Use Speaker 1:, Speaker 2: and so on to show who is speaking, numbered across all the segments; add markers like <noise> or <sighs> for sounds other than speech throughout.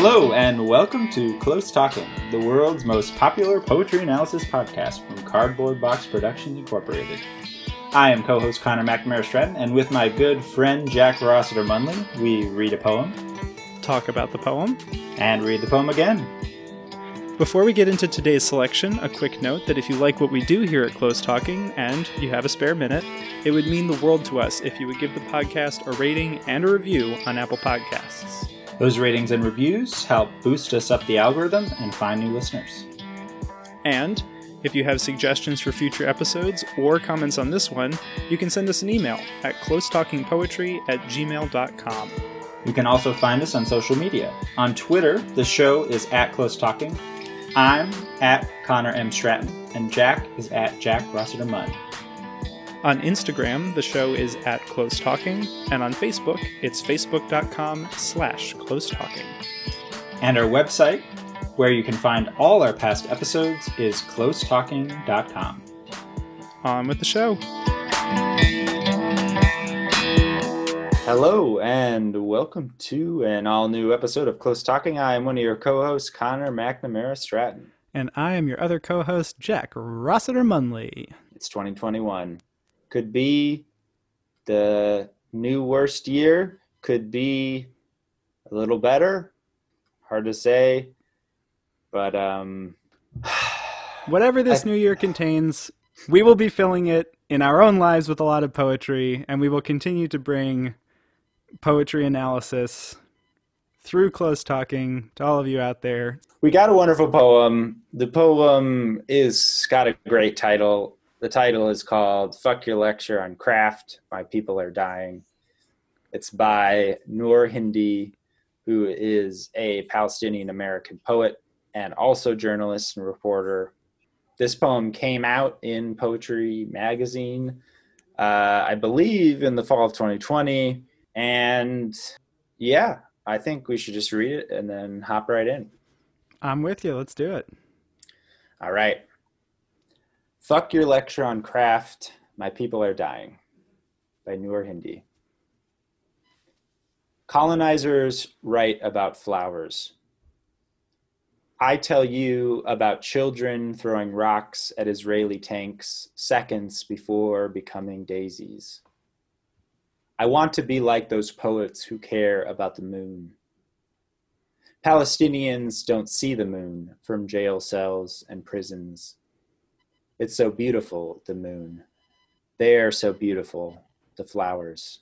Speaker 1: Hello, and welcome to Close Talking, the world's most popular poetry analysis podcast from Cardboard Box Productions Incorporated. I am co host Connor McNamara Stratton, and with my good friend Jack Rossiter Munley, we read a poem,
Speaker 2: talk about the poem,
Speaker 1: and read the poem again.
Speaker 2: Before we get into today's selection, a quick note that if you like what we do here at Close Talking and you have a spare minute, it would mean the world to us if you would give the podcast a rating and a review on Apple Podcasts.
Speaker 1: Those ratings and reviews help boost us up the algorithm and find new listeners.
Speaker 2: And if you have suggestions for future episodes or comments on this one, you can send us an email at closetalkingpoetry at gmail.com.
Speaker 1: You can also find us on social media. On Twitter, the show is at Close Talking. I'm at Connor M. Stratton, and Jack is at Jack Rossiter Munn.
Speaker 2: On Instagram, the show is at Close Talking, and on Facebook, it's facebook.com slash close talking.
Speaker 1: And our website, where you can find all our past episodes, is closetalking.com.
Speaker 2: On with the show.
Speaker 1: Hello, and welcome to an all new episode of Close Talking. I am one of your co hosts, Connor McNamara Stratton.
Speaker 2: And I am your other co host, Jack Rossiter Munley.
Speaker 1: It's 2021 could be the new worst year, could be a little better. Hard to say, but um, <sighs>
Speaker 2: whatever this I, new year contains, we will be filling it in our own lives with a lot of poetry, and we will continue to bring poetry analysis through close talking to all of you out there.
Speaker 1: We got a wonderful poem. The poem is got a great title the title is called Fuck Your Lecture on Craft My People Are Dying. It's by Noor Hindi, who is a Palestinian American poet and also journalist and reporter. This poem came out in Poetry Magazine, uh, I believe, in the fall of 2020. And yeah, I think we should just read it and then hop right in.
Speaker 2: I'm with you. Let's do it.
Speaker 1: All right. Fuck your lecture on craft. My people are dying by Noor Hindi. Colonizers write about flowers. I tell you about children throwing rocks at Israeli tanks seconds before becoming daisies. I want to be like those poets who care about the moon. Palestinians don't see the moon from jail cells and prisons. It's so beautiful, the moon. They are so beautiful, the flowers.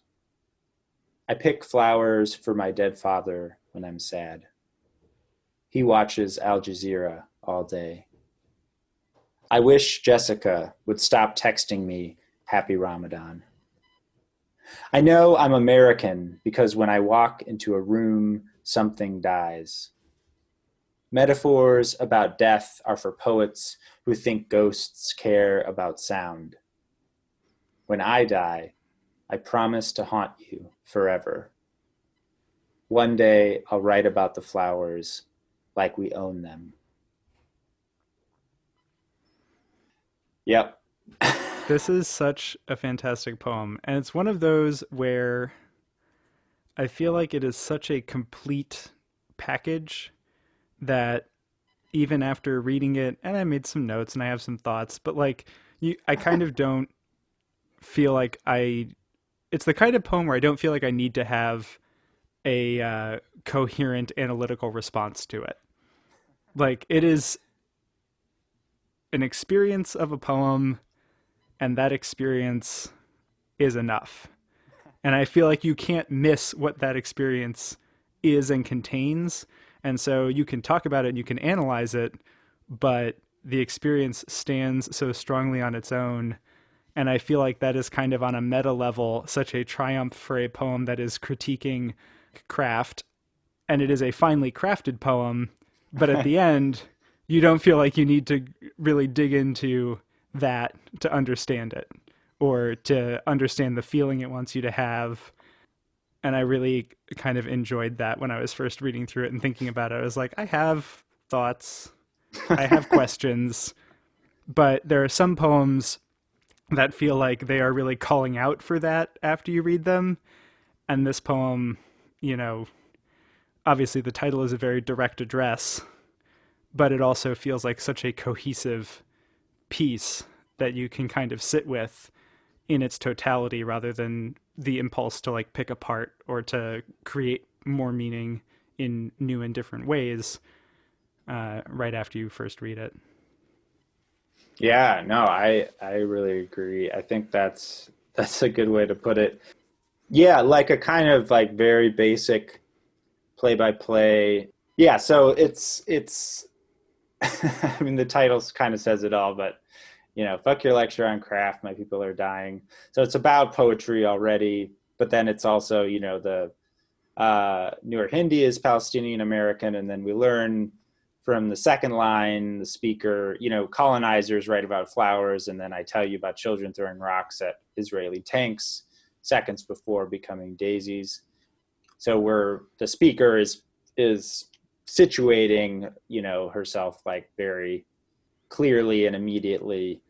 Speaker 1: I pick flowers for my dead father when I'm sad. He watches Al Jazeera all day. I wish Jessica would stop texting me Happy Ramadan. I know I'm American because when I walk into a room, something dies. Metaphors about death are for poets who think ghosts care about sound. When I die, I promise to haunt you forever. One day I'll write about the flowers like we own them. Yep. <laughs>
Speaker 2: this is such a fantastic poem. And it's one of those where I feel like it is such a complete package that even after reading it, and I made some notes and I have some thoughts, but like you, I kind of don't feel like I. It's the kind of poem where I don't feel like I need to have a uh, coherent analytical response to it. Like it is an experience of a poem, and that experience is enough. And I feel like you can't miss what that experience is and contains and so you can talk about it and you can analyze it, but the experience stands so strongly on its own. And I feel like that is kind of on a meta level such a triumph for a poem that is critiquing craft. And it is a finely crafted poem, but at the <laughs> end, you don't feel like you need to really dig into that to understand it or to understand the feeling it wants you to have and I really kind of enjoyed that when I was first reading through it and thinking about it. I was like, I have thoughts, I have <laughs> questions, but there are some poems that feel like they are really calling out for that after you read them. And this poem, you know, obviously the title is a very direct address, but it also feels like such a cohesive piece that you can kind of sit with in its totality rather than the impulse to like pick apart or to create more meaning in new and different ways uh, right after you first read it.
Speaker 1: Yeah, no, I I really agree. I think that's that's a good way to put it. Yeah, like a kind of like very basic play by play. Yeah, so it's it's <laughs> I mean the title kind of says it all, but you know, fuck your lecture on craft, my people are dying. So it's about poetry already, but then it's also, you know, the uh Noor Hindi is Palestinian American and then we learn from the second line, the speaker, you know, colonizers write about flowers, and then I tell you about children throwing rocks at Israeli tanks seconds before becoming daisies. So where the speaker is is situating, you know, herself like very clearly and immediately.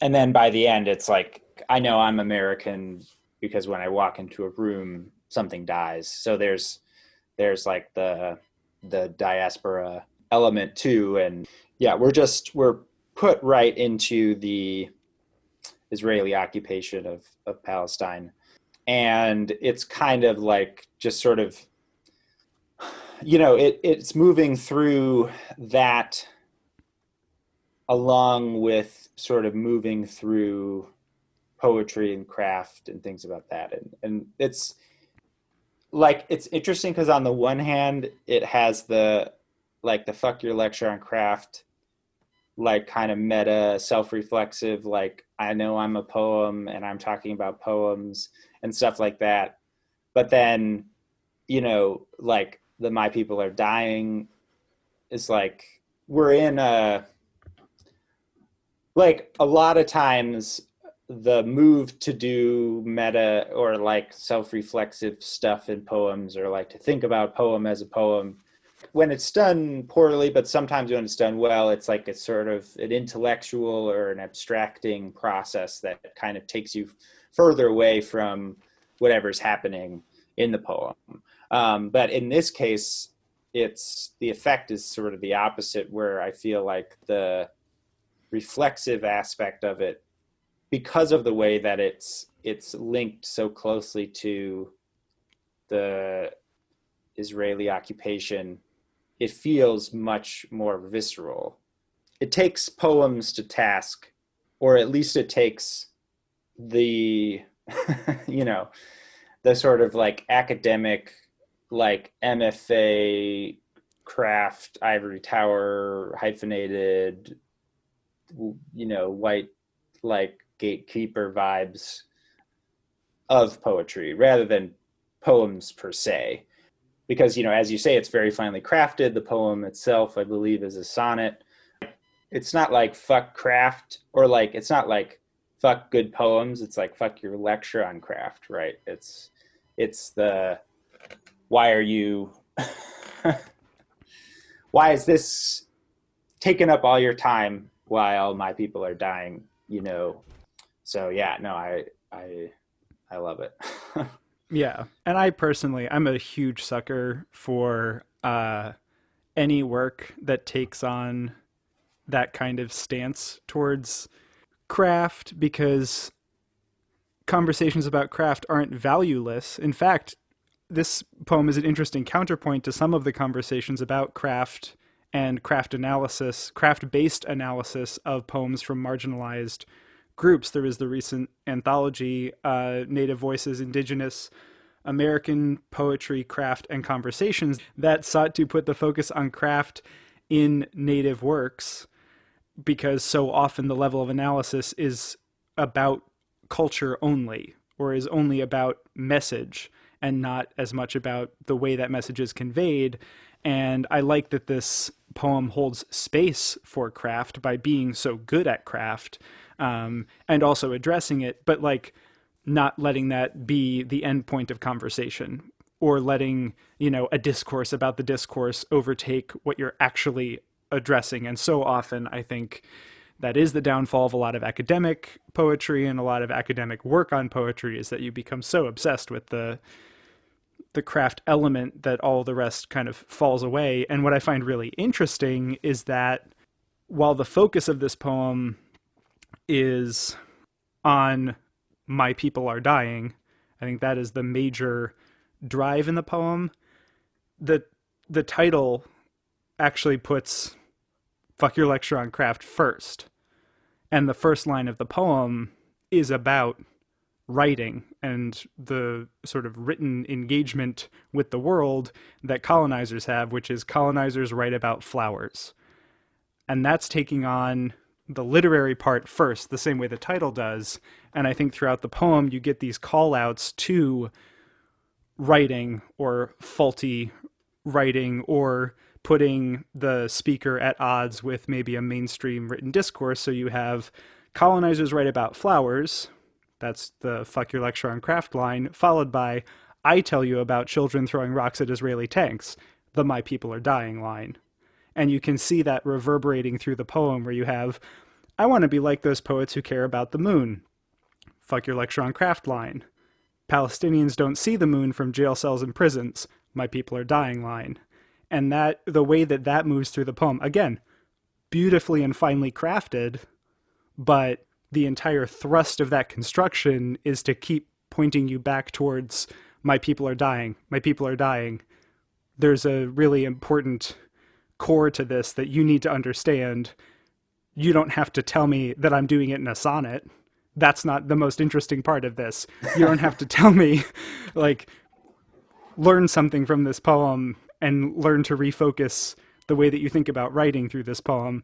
Speaker 1: And then by the end, it's like I know I'm American because when I walk into a room, something dies. So there's there's like the the diaspora element too and yeah we're just we're put right into the israeli occupation of of palestine and it's kind of like just sort of you know it it's moving through that along with sort of moving through poetry and craft and things about that. And and it's like it's interesting because on the one hand it has the like the fuck your lecture on craft like kind of meta self-reflexive like i know i'm a poem and i'm talking about poems and stuff like that. But then you know like the my people are dying is like we're in a like a lot of times the move to do meta or like self-reflexive stuff in poems or like to think about poem as a poem when it's done poorly but sometimes when it's done well it's like it's sort of an intellectual or an abstracting process that kind of takes you further away from whatever's happening in the poem. Um, but in this case it's the effect is sort of the opposite where i feel like the reflexive aspect of it because of the way that it's it's linked so closely to the Israeli occupation, it feels much more visceral. It takes poems to task, or at least it takes the, <laughs> you know, the sort of like academic, like MFA craft, ivory tower, hyphenated, you know, white, like gatekeeper vibes of poetry rather than poems per se. Because you know as you say it's very finely crafted. The poem itself i believe is a sonnet. It's not like fuck craft or like it's not like fuck good poems. It's like fuck your lecture on craft right? It's it's the why are you <laughs> why is this taking up all your time while my people are dying you know so yeah, no, I I I love it. <laughs>
Speaker 2: yeah, and I personally, I'm a huge sucker for uh, any work that takes on that kind of stance towards craft because conversations about craft aren't valueless. In fact, this poem is an interesting counterpoint to some of the conversations about craft and craft analysis, craft based analysis of poems from marginalized groups. There is the recent anthology, uh, Native Voices, Indigenous American Poetry, Craft, and Conversations, that sought to put the focus on craft in Native works because so often the level of analysis is about culture only or is only about message and not as much about the way that message is conveyed. And I like that this poem holds space for craft by being so good at craft um, and also addressing it, but like not letting that be the end point of conversation or letting you know a discourse about the discourse overtake what you're actually addressing. And so often, I think that is the downfall of a lot of academic poetry and a lot of academic work on poetry is that you become so obsessed with the the craft element that all the rest kind of falls away. And what I find really interesting is that while the focus of this poem is on my people are dying, I think that is the major drive in the poem. The the title actually puts fuck your lecture on craft first. And the first line of the poem is about writing and the sort of written engagement with the world that colonizers have, which is colonizers write about flowers. And that's taking on the literary part first, the same way the title does. And I think throughout the poem, you get these call outs to writing or faulty writing or putting the speaker at odds with maybe a mainstream written discourse. So you have colonizers write about flowers, that's the fuck your lecture on craft line, followed by I tell you about children throwing rocks at Israeli tanks, the my people are dying line. And you can see that reverberating through the poem where you have I want to be like those poets who care about the moon. Fuck your lecture on craft line. Palestinians don't see the moon from jail cells and prisons. My people are dying line. And that the way that that moves through the poem, again, beautifully and finely crafted, but the entire thrust of that construction is to keep pointing you back towards my people are dying, my people are dying. There's a really important core to this that you need to understand. You don't have to tell me that I'm doing it in a sonnet. That's not the most interesting part of this. You don't have to <laughs> tell me, like, learn something from this poem and learn to refocus the way that you think about writing through this poem.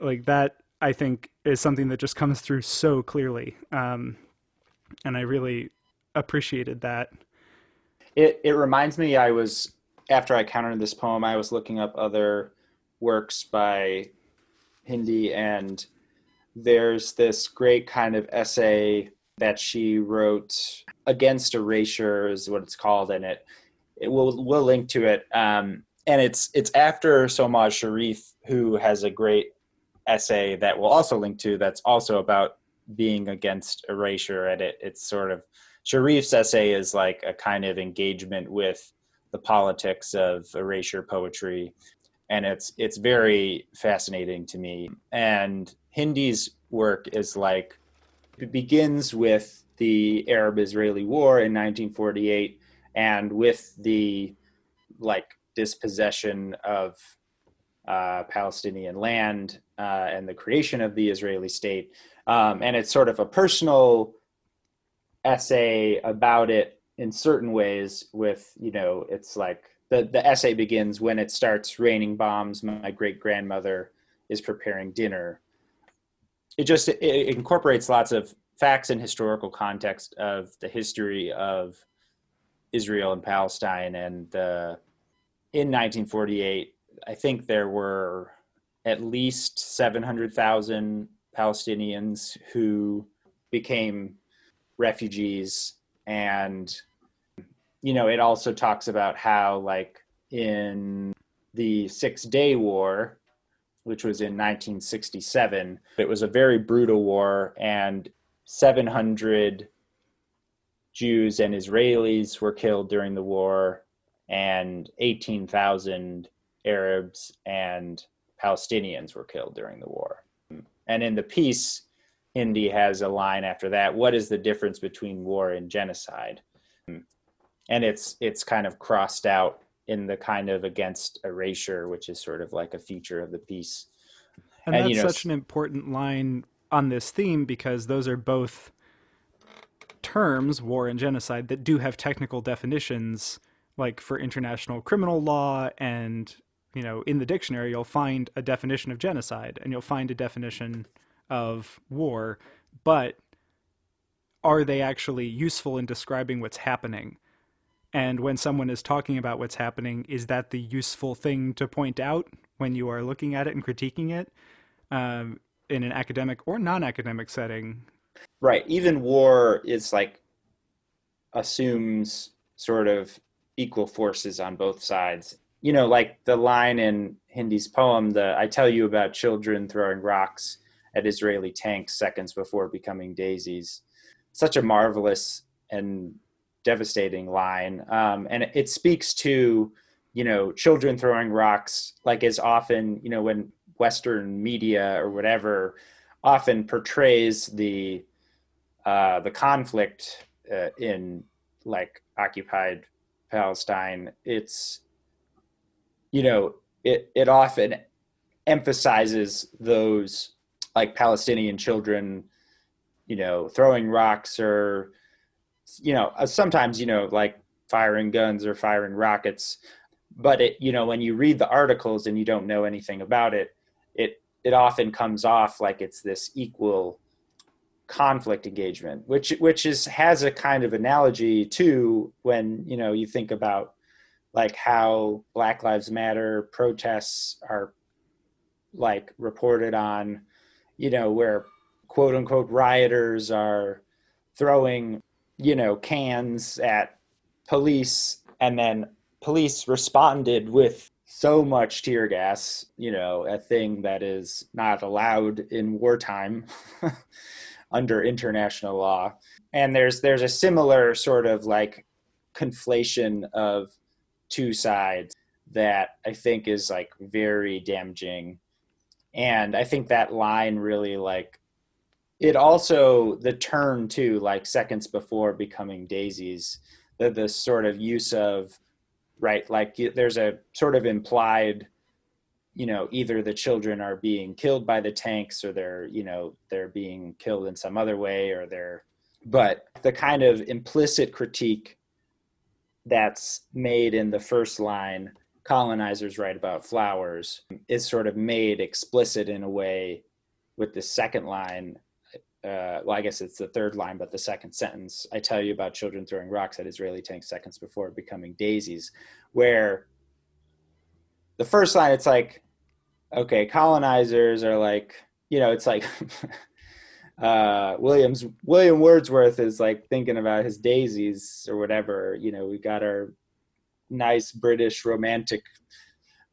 Speaker 2: Like, that I think is something that just comes through so clearly. Um, and I really appreciated that.
Speaker 1: It it reminds me I was after I countered this poem, I was looking up other works by Hindi and there's this great kind of essay that she wrote against erasure is what it's called and it it will we'll link to it um, and it's it's after Solmaz Sharif who has a great essay that we'll also link to that's also about being against erasure and it it's sort of Sharif's essay is like a kind of engagement with the politics of erasure poetry and it's it's very fascinating to me. And Hindi's work is like it begins with the Arab Israeli war in 1948 and with the like dispossession of uh, Palestinian land uh, and the creation of the Israeli state. Um, and it's sort of a personal essay about it in certain ways with, you know, it's like the, the essay begins when it starts raining bombs, my great grandmother is preparing dinner. It just it incorporates lots of facts and historical context of the history of Israel and Palestine and the in 1948 I think there were at least 700,000 Palestinians who became refugees. And, you know, it also talks about how, like, in the Six Day War, which was in 1967, it was a very brutal war, and 700 Jews and Israelis were killed during the war, and 18,000 Arabs and Palestinians were killed during the war. And in the piece, Hindi has a line after that what is the difference between war and genocide? And it's it's kind of crossed out in the kind of against erasure, which is sort of like a feature of the piece.
Speaker 2: And, and that's you know, such an important line on this theme because those are both terms, war and genocide, that do have technical definitions, like for international criminal law and you know, in the dictionary, you'll find a definition of genocide and you'll find a definition of war, but are they actually useful in describing what's happening? And when someone is talking about what's happening, is that the useful thing to point out when you are looking at it and critiquing it um, in an academic or non academic setting?
Speaker 1: Right. Even war is like assumes sort of equal forces on both sides you know, like the line in Hindi's poem, the I tell you about children throwing rocks at Israeli tanks seconds before becoming daisies. Such a marvelous and devastating line, um, and it speaks to you know children throwing rocks like as often you know when Western media or whatever often portrays the uh, the conflict uh, in like occupied Palestine. It's you know it it often emphasizes those like Palestinian children, you know, throwing rocks or you know uh, sometimes you know like firing guns or firing rockets. But it you know when you read the articles and you don't know anything about it it it often comes off like it's this equal conflict engagement which which is has a kind of analogy to when you know you think about like how black lives matter protests are like reported on you know where quote unquote rioters are throwing you know cans at police and then police responded with so much tear gas, you know, a thing that is not allowed in wartime <laughs> under international law. And there's there's a similar sort of like conflation of two sides that I think is like very damaging. And I think that line really like it also the turn to like seconds before becoming daisies the, the sort of use of right like there's a sort of implied you know either the children are being killed by the tanks or they're you know they're being killed in some other way or they're but the kind of implicit critique that's made in the first line colonizers write about flowers is sort of made explicit in a way with the second line. Uh, well, I guess it's the third line, but the second sentence, I tell you about children throwing rocks at Israeli tanks seconds before becoming daisies, where the first line, it's like, okay, colonizers are like, you know, it's like <laughs> uh, Williams, William Wordsworth is like thinking about his daisies or whatever, you know, we got our nice British romantic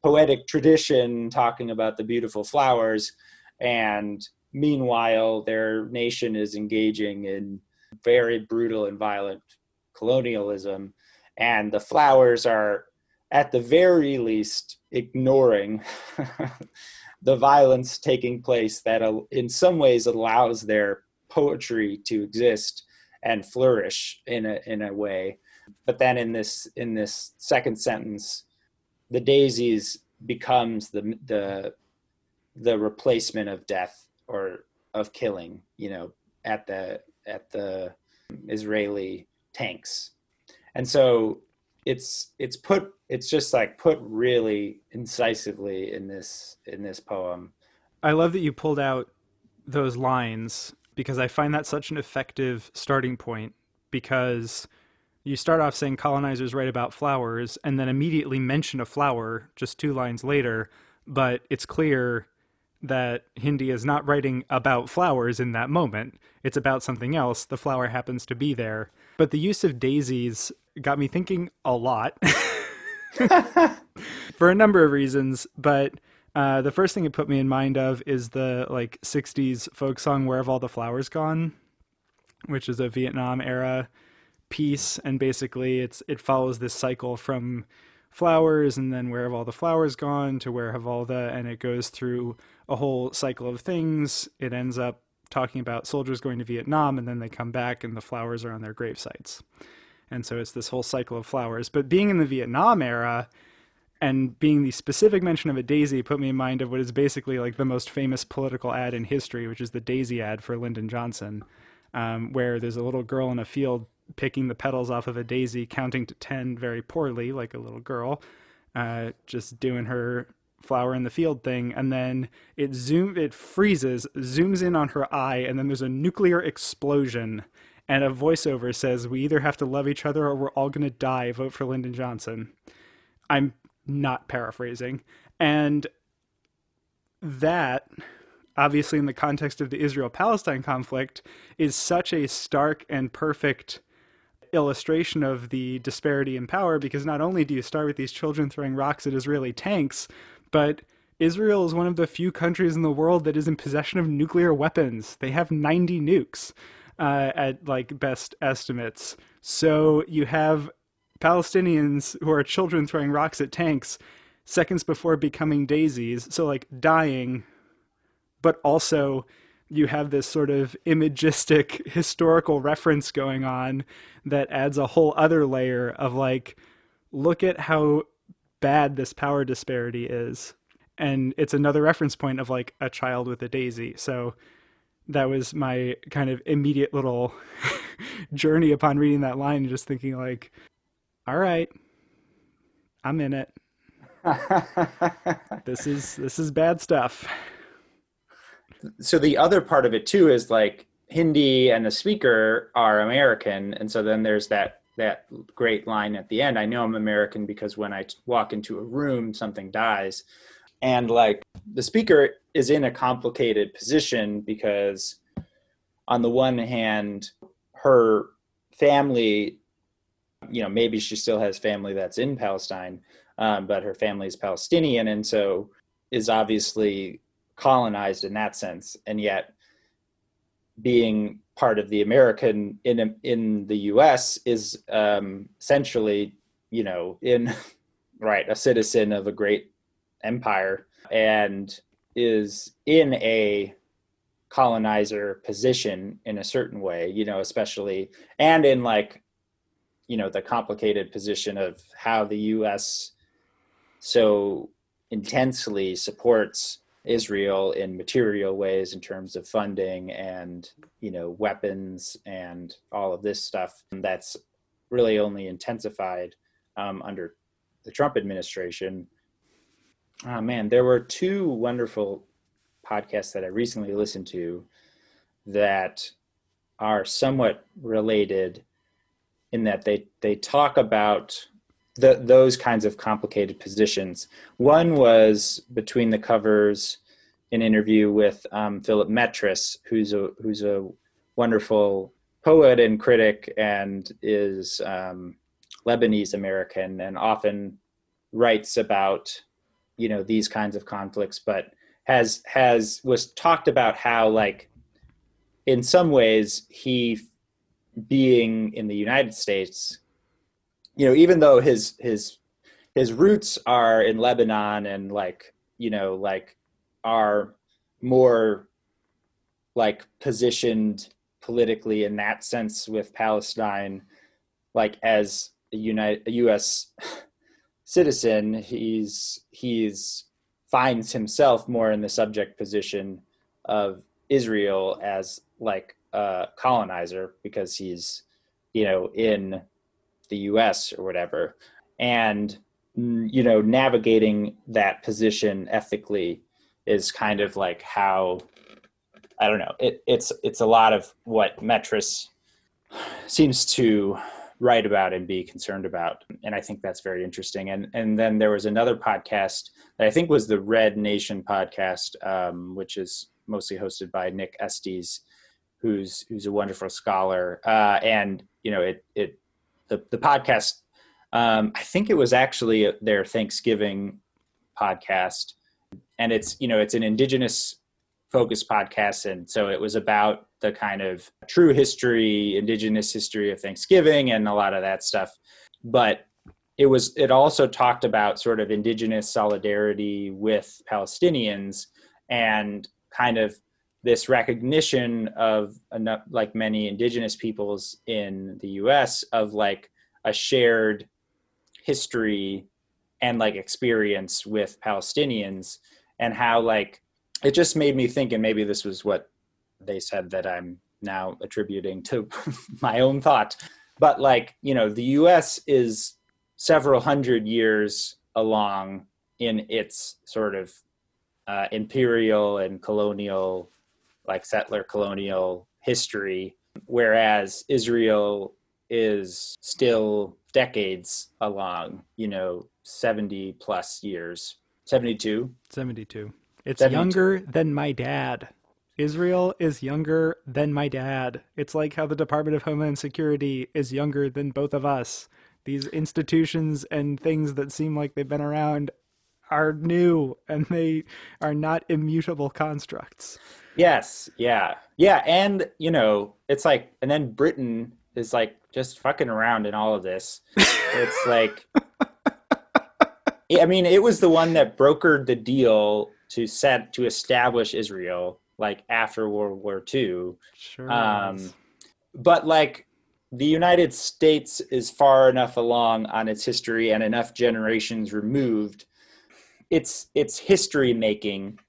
Speaker 1: poetic tradition talking about the beautiful flowers. And Meanwhile, their nation is engaging in very brutal and violent colonialism, and the flowers are, at the very least, ignoring <laughs> the violence taking place that, uh, in some ways, allows their poetry to exist and flourish in a in a way. But then in this in this second sentence, the daisies becomes the the the replacement of death or of killing, you know, at the at the Israeli tanks. And so it's it's put it's just like put really incisively in this in this poem.
Speaker 2: I love that you pulled out those lines because I find that such an effective starting point because you start off saying colonizers write about flowers and then immediately mention a flower just two lines later, but it's clear that Hindi is not writing about flowers in that moment. It's about something else. The flower happens to be there. But the use of daisies got me thinking a lot <laughs> <laughs> for a number of reasons. But uh, the first thing it put me in mind of is the like 60s folk song Where Have All the Flowers Gone, which is a Vietnam era piece. And basically, it's it follows this cycle from flowers and then where have all the flowers gone to where have all the and it goes through a whole cycle of things it ends up talking about soldiers going to vietnam and then they come back and the flowers are on their grave sites and so it's this whole cycle of flowers but being in the vietnam era and being the specific mention of a daisy put me in mind of what is basically like the most famous political ad in history which is the daisy ad for lyndon johnson um, where there's a little girl in a field picking the petals off of a daisy, counting to 10 very poorly, like a little girl, uh, just doing her flower in the field thing. And then it zoom, it freezes, zooms in on her eye, and then there's a nuclear explosion. And a voiceover says, We either have to love each other or we're all going to die. Vote for Lyndon Johnson. I'm not paraphrasing. And that obviously in the context of the Israel Palestine conflict, is such a stark and perfect illustration of the disparity in power because not only do you start with these children throwing rocks at Israeli tanks, but Israel is one of the few countries in the world that is in possession of nuclear weapons. They have 90 nukes. Uh, at like best estimates. So you have Palestinians who are children throwing rocks at tanks seconds before becoming daisies, so like dying, but also you have this sort of imagistic <laughs> historical reference going on that adds a whole other layer of like, look at how bad this power disparity is. And it's another reference point of like a child with a daisy. So that was my kind of immediate little <laughs> journey upon reading that line, and just thinking like, all right, I'm in it. <laughs> this is this is bad stuff.
Speaker 1: So the other part of it too is like Hindi and the speaker are American, and so then there's that that great line at the end. I know I'm American because when I walk into a room, something dies, and like the speaker is in a complicated position because on the one hand, her family you know maybe she still has family that's in palestine um, but her family is palestinian and so is obviously colonized in that sense. And yet being part of the american in in the us is um, essentially you know in <laughs> right a citizen of a great empire and is in a colonizer position in a certain way you know especially and in like you know the complicated position of how the U.S. so intensely supports Israel in material ways in terms of funding and you know weapons and all of this stuff that's really only intensified um, under the Trump administration. Oh man, there were two wonderful podcasts that I recently listened to that are somewhat related in that they they talk about the, those kinds of complicated positions. One was between the covers, an interview with um, Philip Metres, who's a who's a wonderful poet and critic, and is um, Lebanese American, and often writes about you know these kinds of conflicts, but has has was talked about how like in some ways he being in the United States, you know, even though his his his roots are in Lebanon and like you know like are more like positioned politically in that sense with Palestine, like as a United a U.S. citizen, he's he's finds himself more in the subject position of Israel as like a colonizer because he's you know in the U.S. or whatever, and you know navigating that position ethically is kind of like how I don't know. It, it's it's a lot of what Metres seems to write about and be concerned about, and I think that's very interesting. And and then there was another podcast that I think was the Red Nation podcast, um, which is mostly hosted by Nick Estes, who's who's a wonderful scholar, uh, and you know it it the the podcast. Um, I think it was actually their Thanksgiving podcast, and it's you know it's an indigenous focused podcast, and so it was about the kind of true history, indigenous history of Thanksgiving, and a lot of that stuff. But it was it also talked about sort of indigenous solidarity with Palestinians and kind of this recognition of enough, like many indigenous peoples in the US of like a shared history and like experience with Palestinians and how like it just made me think and maybe this was what they said that I'm now attributing to <laughs> my own thought but like you know the US is several hundred years along in its sort of uh, imperial and colonial like settler colonial history, whereas Israel is still decades along, you know, 70 plus years. 72?
Speaker 2: 72. It's 72. younger than my dad. Israel is younger than my dad. It's like how the Department of Homeland Security is younger than both of us. These institutions and things that seem like they've been around are new and they are not immutable constructs.
Speaker 1: Yes, yeah, yeah, and you know, it's like, and then Britain is like just fucking around in all of this. It's like, <laughs> I mean, it was the one that brokered the deal to set to establish Israel, like after World War II.
Speaker 2: Sure.
Speaker 1: Um, but like the United States is far enough along on its history and enough generations removed. Its its history making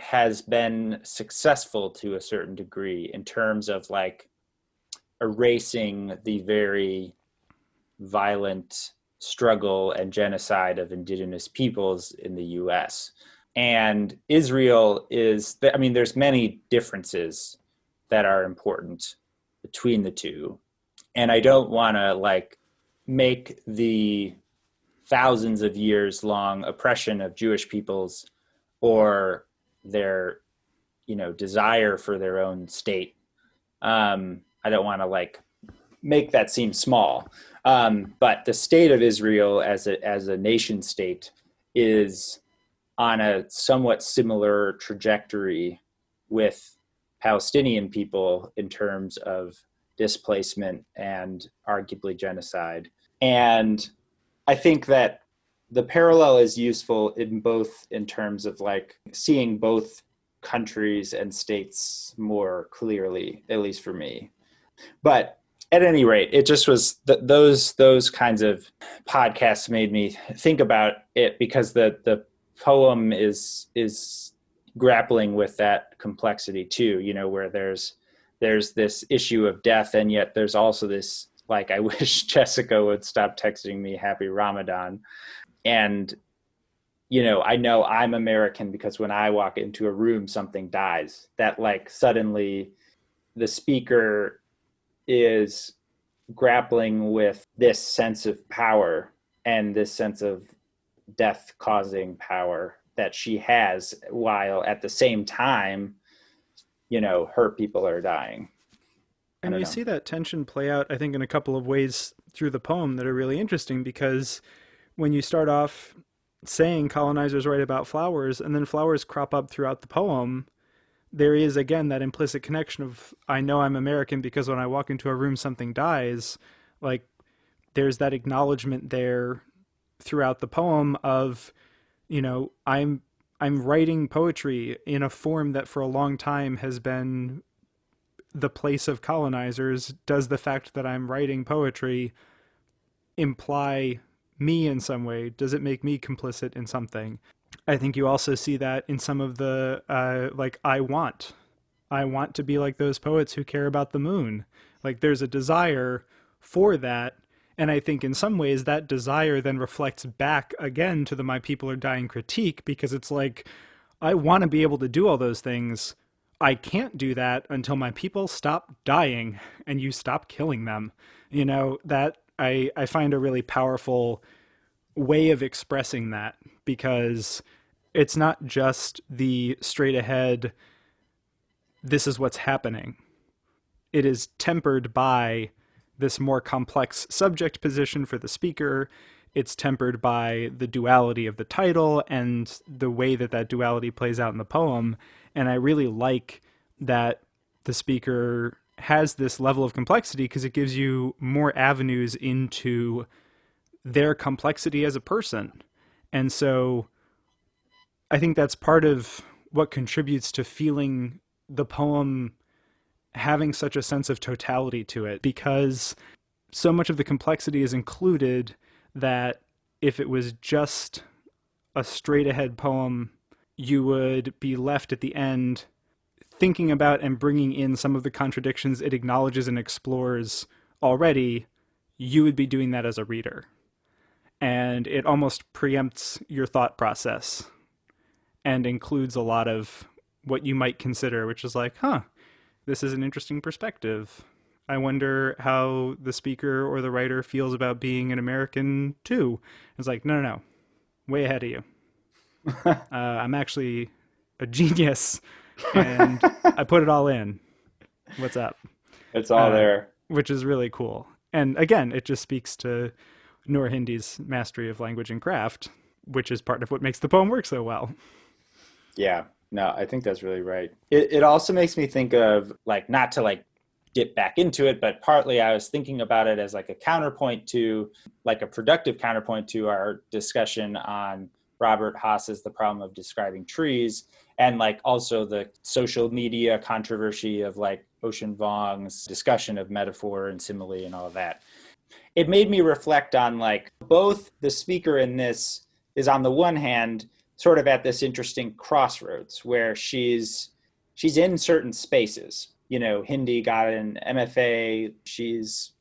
Speaker 1: has been successful to a certain degree in terms of like erasing the very violent struggle and genocide of indigenous peoples in the US. And Israel is I mean there's many differences that are important between the two. And I don't want to like make the thousands of years long oppression of Jewish peoples or their you know desire for their own state um i don't want to like make that seem small um but the state of israel as a as a nation state is on a somewhat similar trajectory with palestinian people in terms of displacement and arguably genocide. And i think that the parallel is useful in both in terms of like seeing both countries and states more clearly at least for me. But at any rate it just was th- those those kinds of podcasts made me think about it because the the poem is is grappling with that complexity too you know where there's there's this issue of death and yet there's also this like <laughs> i wish jessica would stop texting me happy ramadan. And you know i know i'm american because when i walk into a room something dies. That like suddenly the speaker is grappling with this sense of power and this sense of death causing power that she has while at the same time you know her people are dying
Speaker 2: And you
Speaker 1: know.
Speaker 2: see that tension play out, I think, in a couple of ways through the poem that are really interesting because when you start off saying colonizers write about flowers and then flowers crop up throughout the poem, there is again that implicit connection of I know I'm American because when I walk into a room something dies. Like there's that acknowledgement there throughout the poem of, you know, I'm I'm writing poetry in a form that for a long time has been the place of colonizers, does the fact that I'm writing poetry imply me in some way? Does it make me complicit in something? I think you also see that in some of the, uh, like, I want. I want to be like those poets who care about the moon. Like, there's a desire for that. And I think in some ways that desire then reflects back again to the My People Are Dying critique because it's like, I want to be able to do all those things, I can't do that until my people stop dying and you stop killing them. You know, that I, I find a really powerful way of expressing that because it's not just the straight ahead, this is what's happening. It is tempered by this more complex subject position for the speaker. It's tempered by the duality of the title and the way that that duality plays out in the poem. And I really like that the speaker has this level of complexity because it gives you more avenues into their complexity as a person. And so I think that's part of what contributes to feeling the poem having such a sense of totality to it because so much of the complexity is included that if it was just a straight ahead poem, you would be left at the end thinking about and bringing in some of the contradictions it acknowledges and explores already. You would be doing that as a reader. And it almost preempts your thought process and includes a lot of what you might consider, which is like, huh, this is an interesting perspective. I wonder how the speaker or the writer feels about being an American too. It's like, no, no, no, way ahead of you. <laughs> uh, I'm actually a genius, and I put it all in. What's up?
Speaker 1: it's all
Speaker 2: Uh,
Speaker 1: there
Speaker 2: Which is really cool. And again, it just speaks to Noor Hindi's mastery of language and craft, which is part of what makes the poem work so well.
Speaker 1: Yeah. No, I think that's really right. It, it also makes me think of like not to like dip back into it, but partly I was thinking about it as like a counterpoint to like a productive counterpoint to our discussion on Robert Hass's The Problem of Describing Trees and like also the social media controversy of like Ocean Vuong's discussion of metaphor and simile and all of that. It made me reflect on like both the speaker in this is on the one hand sort of at this interesting crossroads where she's she's in certain spaces. You know, Hindi got an MFA, she's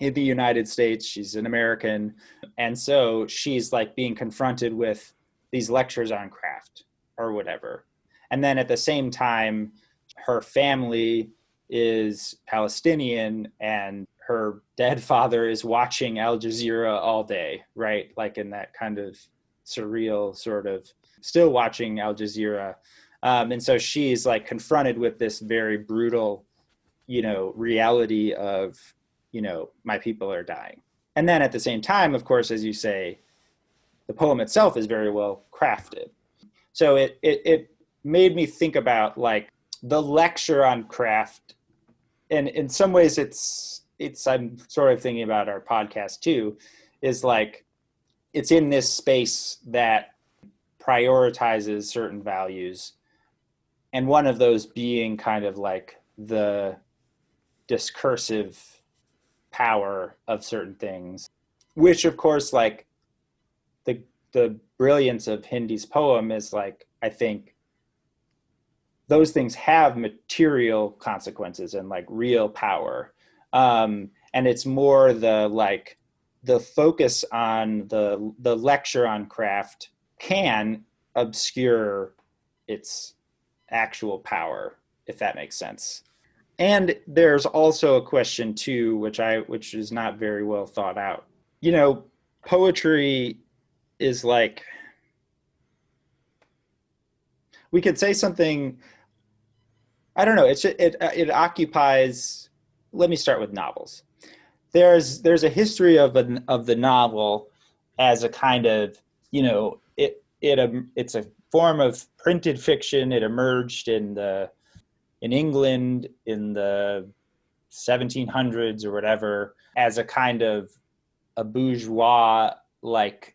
Speaker 1: in the United States, she's an American, and so she's like being confronted with these lectures on craft or whatever. And then at the same time, her family is Palestinian and her dead <laughs> father is watching Al Jazeera all day, right? Like in that kind of surreal sort of still watching Al Jazeera. Um, and so she's like confronted with this very brutal, you know, reality of, you know, my people are dying. And then at the same time, of course, as you say, the poem itself is very well crafted. So it, it, it made me think about like the lecture on craft. And in some ways it's, it's, I'm sort of thinking about our podcast too, is like, it's in this space that prioritizes certain values. And one of those being kind of like the discursive power of certain things which of course like the the brilliance of hindi's poem is like i think those things have material consequences and like real power. Um and it's more the like the focus on the the lecture on craft can obscure its actual power if that makes sense. And there's also a question too which i which is not very well thought out. You know poetry is like we could say something i don't know it's it it occupies let me start with novels. There's there's a history of an of the novel as a kind of you know it um, it's a form of printed fiction. It emerged in the in England in the 1700s or whatever as a kind of a bourgeois like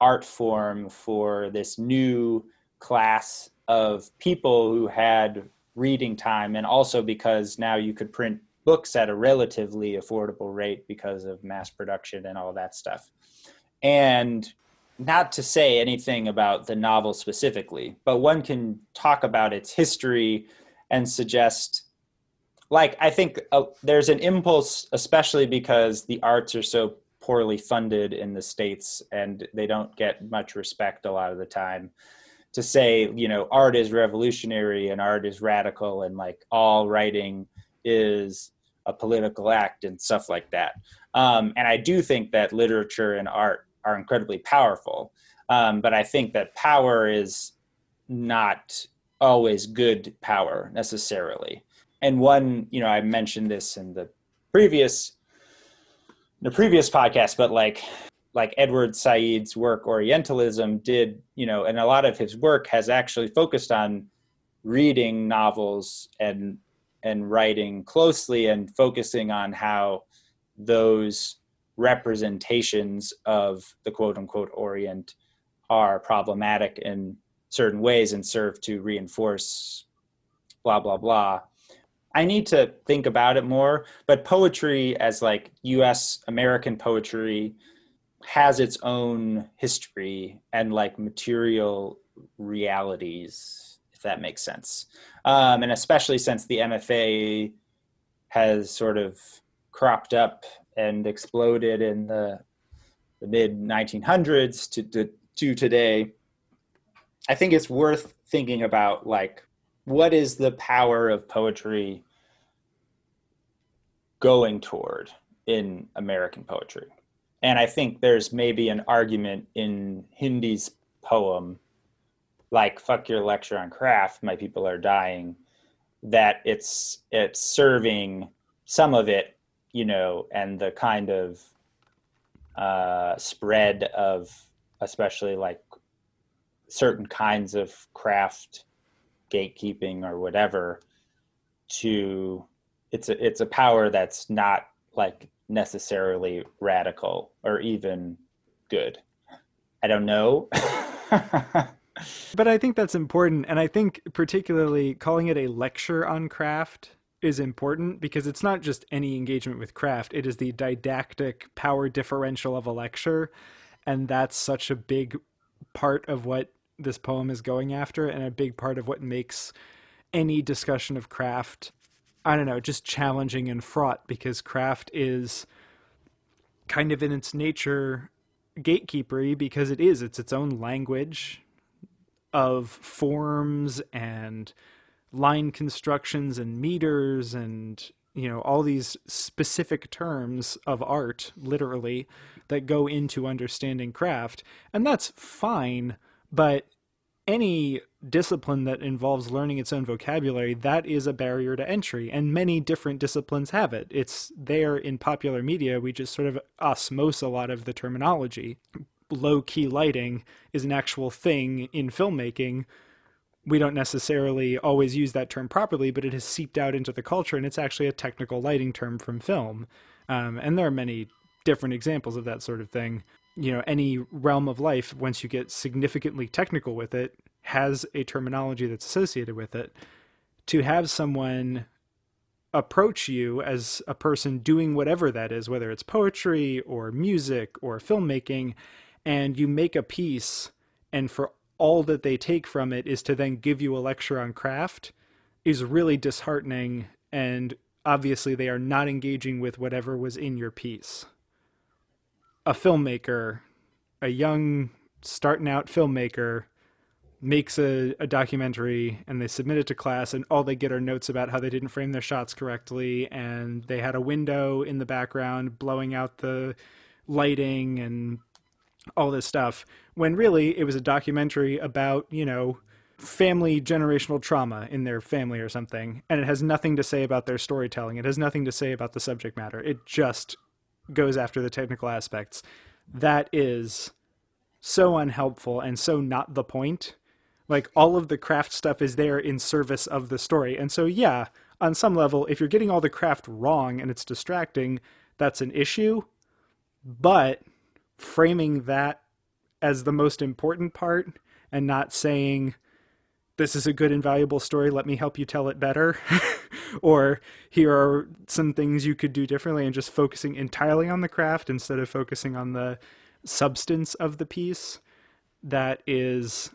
Speaker 1: art form for this new class of people who had reading time and also because now you could print books at a relatively affordable rate because of mass production and all that stuff and not to say anything about the novel specifically, but one can talk about its history and suggest, like, I think uh, there's an impulse, especially because the arts are so poorly funded in the States and they don't get much respect a lot of the time, to say, you know, art is revolutionary and art is radical and like all writing is a political act and stuff like that. Um, and I do think that literature and art are incredibly powerful. Um, but I think that power is not always good power necessarily. And one, you know, I mentioned this in the previous the previous podcast, but like like Edward Said's work Orientalism did, you know, and a lot of his work has actually focused on reading novels and and writing closely and focusing on how those representations of the quote unquote Orient are problematic in certain ways and serve to reinforce blah blah blah. I need to think about it more but poetry as like us american poetry has its own history and like material realities if that makes sense. Um, and especially since the mfa has sort of cropped up and exploded in the, the mid 1900s to, to, to today, I think it's worth thinking about like what is the power of poetry going toward in American poetry? And I think there's maybe an argument in Hindi's poem, like "fuck your lecture on craft," my people are dying, that it's it's serving some of it you know, and the kind of uh, spread of especially like certain kinds of craft
Speaker 3: gatekeeping or whatever to it's a it's a power that's not like necessarily radical or even good. I don't know. <laughs>
Speaker 2: But i think that's important and i think particularly calling it a lecture on craft is important because it's not just any engagement with craft it is the didactic power differential of a lecture and that's such a big part of what this poem is going after and a big part of what makes any discussion of craft i don't know just challenging and fraught because craft is kind of in its nature gatekeepery because it is. It's its own language of forms and line constructions and meters and you know all these specific terms of art literally that go into understanding craft. And that's fine but any discipline that involves learning its own vocabulary that is a barrier to entry and many different disciplines have it. It's there in popular media. We just sort of osmose a lot of the terminology. Low key lighting is an actual thing in filmmaking we don't necessarily always use that term properly, but it has seeped out into the culture, and it's actually a technical lighting term from film. Um, and there are many different examples of that sort of thing. You know, any realm of life, once you get significantly technical with it, has a terminology that's associated with it. To have someone approach you as a person doing whatever that is, whether it's poetry or music or filmmaking, and you make a piece, and for all that they take from it is to then give you a lecture on craft is really disheartening and obviously they are not engaging with whatever was in your piece. A filmmaker a young starting out filmmaker makes a, a documentary and they submit it to class and all they get are notes about how they didn't frame their shots correctly and they had a window in the background blowing out the lighting and all this stuff when really it was a documentary about you know family generational trauma in their family or something and it has nothing to say about their storytelling. It has nothing to say about the subject matter. It just goes after the technical aspects. That is so unhelpful and so not the point. Like all of the craft stuff is there in service of the story. And so yeah on some level if you're getting all the craft wrong and it's distracting that's an issue. But framing that as the most important part and not saying this is a good and valuable story let me help you tell it better <laughs> or here are some things you could do differently and just focusing entirely on the craft instead of focusing on the substance of the piece. That is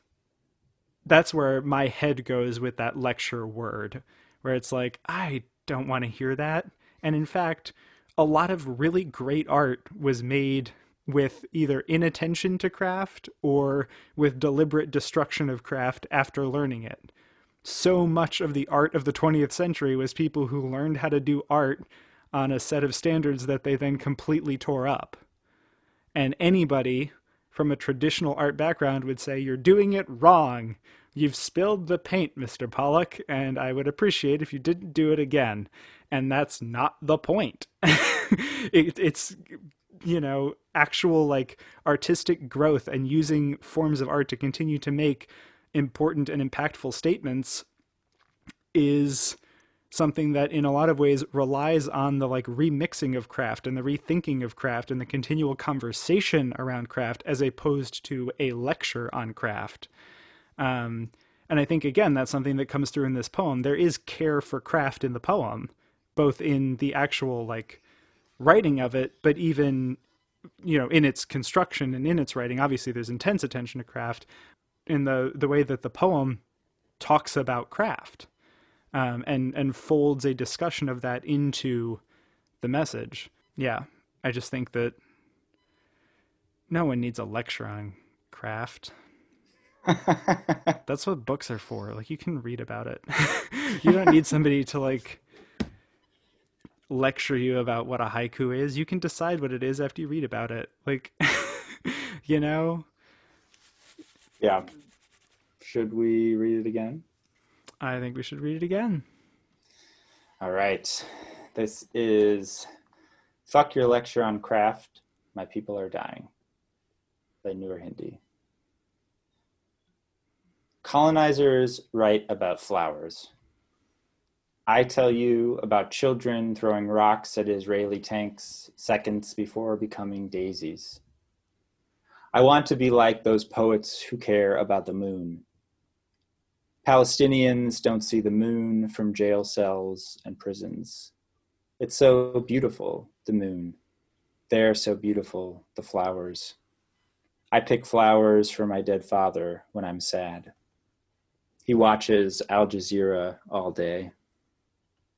Speaker 2: that's where my head goes with that lecture word where it's like i don't want to hear that. And in fact a lot of really great art was made with either inattention to craft or with deliberate destruction of craft after learning it. So much of the art of the 20th century was people who learned how to do art on a set of standards that they then completely tore up. And anybody from a traditional art background would say, You're doing it wrong. You've spilled the paint, Mr. Pollock, and I would appreciate if you didn't do it again. And that's not the point. <laughs> it, it's you know actual like artistic growth and using forms of art to continue to make important and impactful statements is something that in a lot of ways relies on the like remixing of craft and the rethinking of craft and the continual conversation around craft as opposed to a lecture on craft. Um, and i think again that's something that comes through in this poem. There is care for craft in the poem both in the actual like writing of it, but even you know in its construction and in its writing, obviously there's intense attention to craft in the the way that the poem talks about craft um, and and folds a discussion of that into the message. Yeah, I just think that no one needs a lecture on craft. <laughs> That's what books are for. Like you can read about it. <laughs> you don't need somebody to like lecture you about what a haiku is. You can decide what it is after you read about it. Like, <laughs> you know?
Speaker 1: Yeah. Should we read it again?
Speaker 2: I think we should read it again.
Speaker 1: All right. This is Fuck Your Lecture on Craft. My People Are Dying by Noor Hindi.
Speaker 4: Colonizers write about flowers. I tell you about children throwing rocks at Israeli tanks seconds before becoming daisies. I want to be like those poets who care about the moon. Palestinians don't see the moon from jail cells and prisons. It's so beautiful, the moon. They're so beautiful, the flowers. I pick flowers for my dead father when I'm sad. He watches Al Jazeera all day.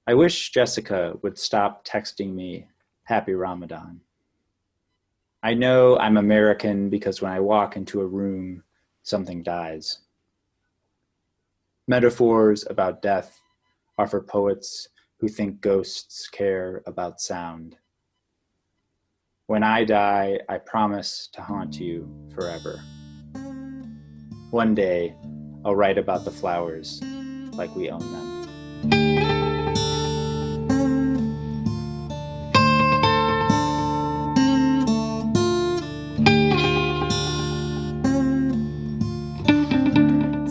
Speaker 4: I wish Jessica would stop texting me Happy Ramadan. I know I'm American because when I walk into a room, something dies. Metaphors about death are for poets who think ghosts care about sound. When I die, I promise to haunt you forever. One day, I'll write about the flowers like we own them.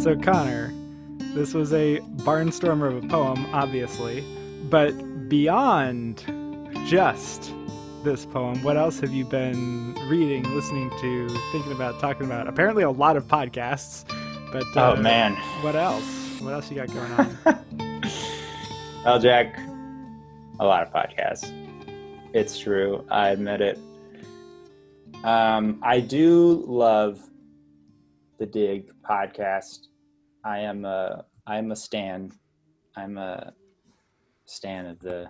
Speaker 2: So, Connor, this was a barnstormer of a poem, obviously, but beyond just this poem, what else have you been reading, listening to, thinking about, talking about? Apparently, a lot of podcasts, but
Speaker 1: uh, oh man,
Speaker 2: what else? What else you got going on? <laughs>
Speaker 1: well, Jack, a lot of podcasts. It's true. I admit it. Um, I do love the Dig podcast. I am a I am a stan. I'm a stan of the.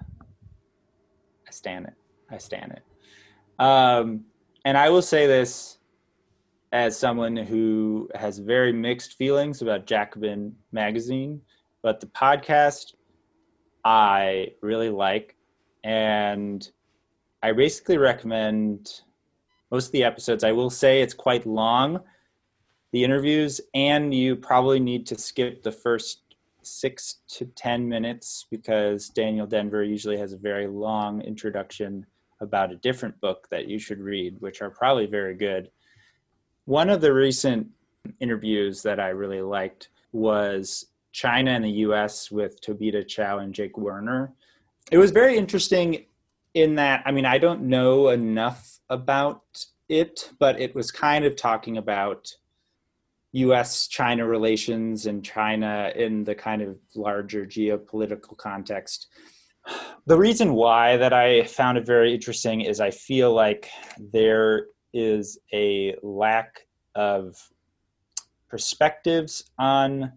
Speaker 1: I stand it. I stand it. Um, and I will say this as someone who has very mixed feelings about Jacobin magazine, but the podcast I really like, and I basically recommend most of the episodes. I will say it's quite long the interviews, and you probably need to skip the first six to 10 minutes because Daniel Denvir usually has a very long introduction about a different book that you should read, which are probably very good. One of the recent interviews that I really liked was China and the US with Tobita Chow and Jake Werner. It was very interesting in that, I mean, I don't know enough about it, but it was kind of talking about US China relations and China in the kind of larger geopolitical context. The reason why that I found it very interesting is I feel like there is a lack of perspectives on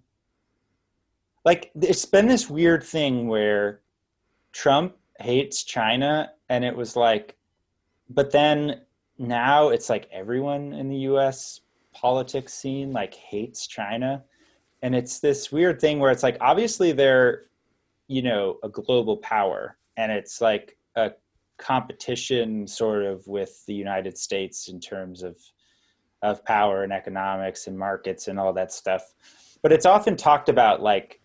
Speaker 1: like it's been this weird thing where Trump hates China and it was like but then now it's like everyone in the US politics scene like hates China. And it's this weird thing where it's like obviously they're, you know, a global power and it's like a competition sort of with the United States in terms of of power and economics and markets and all that stuff. But it's often talked about like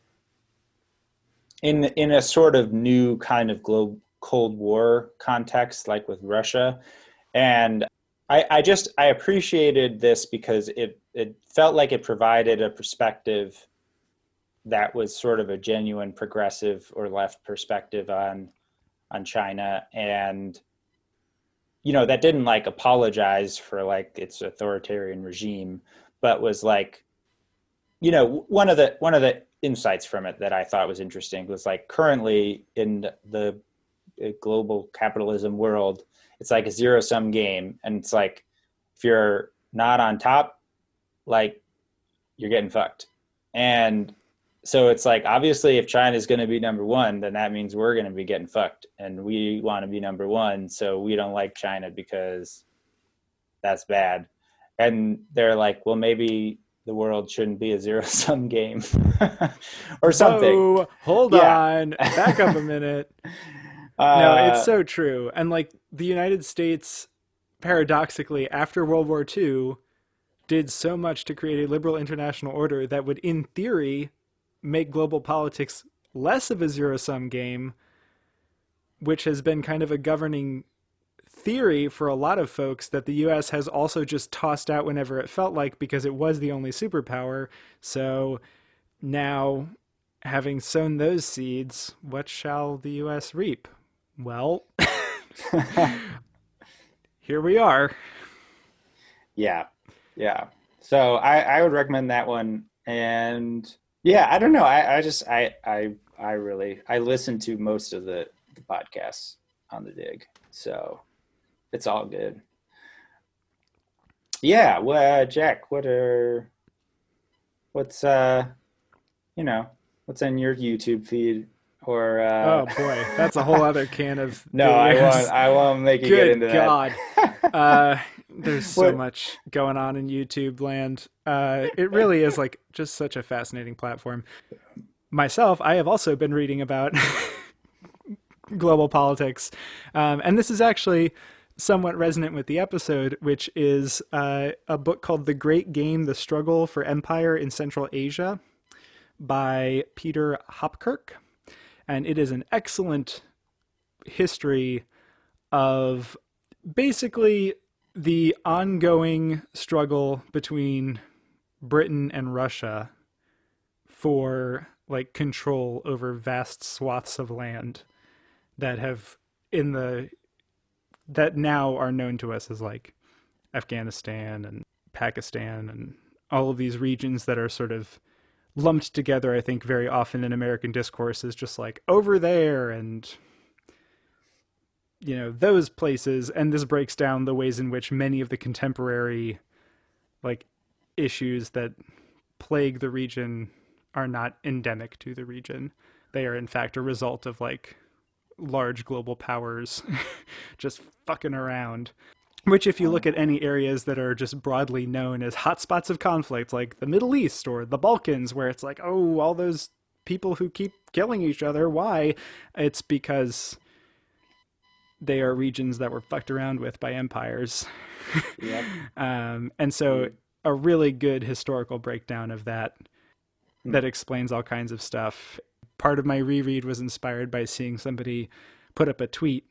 Speaker 1: in in a sort of new kind of globe Cold War context, like with Russia. And I, I just I appreciated this because it it felt like it provided a perspective that was sort of a genuine progressive or left perspective on on China. And you know that didn't like apologize for like its authoritarian regime but was like you know one of the one of the insights from it that I thought was interesting was like currently in the global capitalism world it's like a zero sum game. And it's like if you're not on top like you're getting fucked. And so it's like obviously if china is going to be number one then that means we're going to be getting fucked. And we want to be number one so we don't like china because that's bad. And they're like well maybe the world shouldn't be a zero sum <laughs> game. <laughs> Or something.
Speaker 2: Oh, hold yeah. on. Back up a minute <laughs> uh, no, it's so true. And like the United States, paradoxically, after World War II, did so much to create a liberal international order that would, in theory, make global politics less of a zero sum game, which has been kind of a governing theory for a lot of folks that the US has also just tossed out whenever it felt like because it was the only superpower. So now, having sown those seeds, what shall the US reap? Well, here we are.
Speaker 1: Yeah, yeah. So I, I would recommend that one. And yeah, I don't know. I, I just I I I really I listen to most of the, the podcasts on the dig, so it's all good. Yeah, well, uh, Jack, what are what's uh you know what's in your YouTube feed or uh,
Speaker 2: oh boy, that's a whole other can of <laughs>
Speaker 1: no, I won't. I won't make you
Speaker 2: Good
Speaker 1: get into
Speaker 2: God.
Speaker 1: that. <laughs>
Speaker 2: uh, there's so
Speaker 1: What-
Speaker 2: much going on in YouTube land. Uh, it really is like just such a fascinating platform. Myself, I have also been reading about <laughs> global politics, um, and this is actually somewhat resonant with the episode, which is uh, a book called "The Great Game: The Struggle for Empire in Central Asia" by Peter Hopkirk, and it is an excellent history of basically the ongoing struggle between Britain and Russia for like control over vast swaths of land that have in the that now are known to us as like Afghanistan and Pakistan and all of these regions that are sort of lumped together I think very often in American discourse as just like over there and you know those places. And this breaks down the ways in which many of the contemporary like issues that plague the region are not endemic to the region. They are in fact a result of like large global powers <laughs> just fucking around which if you look at any areas that are just broadly known as hotspots of conflict like the middle east or the balkans where it's like oh all those people who keep killing each other why it's because they are regions that were fucked around with by empires.
Speaker 1: Yep. <laughs>
Speaker 2: um, and so a really good historical breakdown of that that explains all kinds of stuff. Part of my reread was inspired by seeing somebody put up a tweet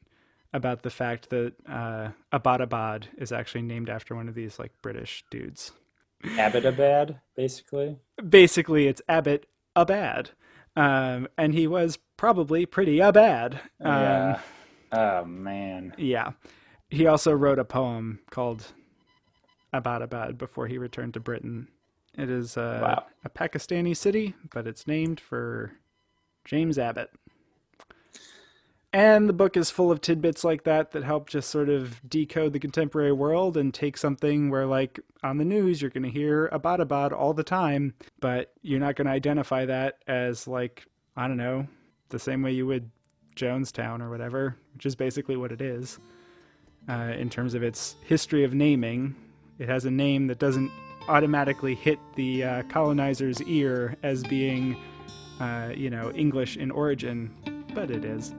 Speaker 2: about the fact that uh, Abbottabad is actually named after one of these like British dudes.
Speaker 3: Abbottabad, basically.
Speaker 2: Basically, it's Abbott Abad, um, and he was probably pretty Abad. Um,
Speaker 3: yeah. Oh man.
Speaker 2: Yeah. He also wrote a poem called Abbottabad before he returned to Britain. It is uh,
Speaker 3: Wow.
Speaker 2: a Pakistani city, but it's named for James Abbott. And the book is full of tidbits like that that help just sort of decode the contemporary world and take something where, like, on the news, you're going to hear Abbottabad all the time, but you're not going to identify that as, like, I don't know, the same way you would Jonestown or whatever, which is basically what it is. Uh, in terms of its history of naming, it has a name that doesn't automatically hit the uh, colonizer's ear as being, uh, you know, English in origin, but it is.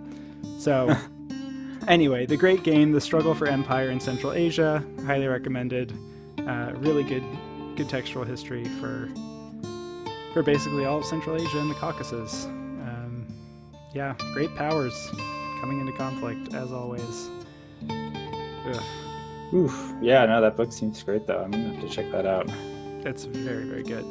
Speaker 2: So, <laughs> anyway, the great game, the struggle for empire in Central Asia, highly recommended. Uh, really good, good textual history for for basically all of Central Asia and the Caucasus. Um, yeah, great powers coming into conflict as always. Ugh,
Speaker 3: Oof. Yeah, no, that book seems great though. I'm gonna have to check that out.
Speaker 2: it's very very good.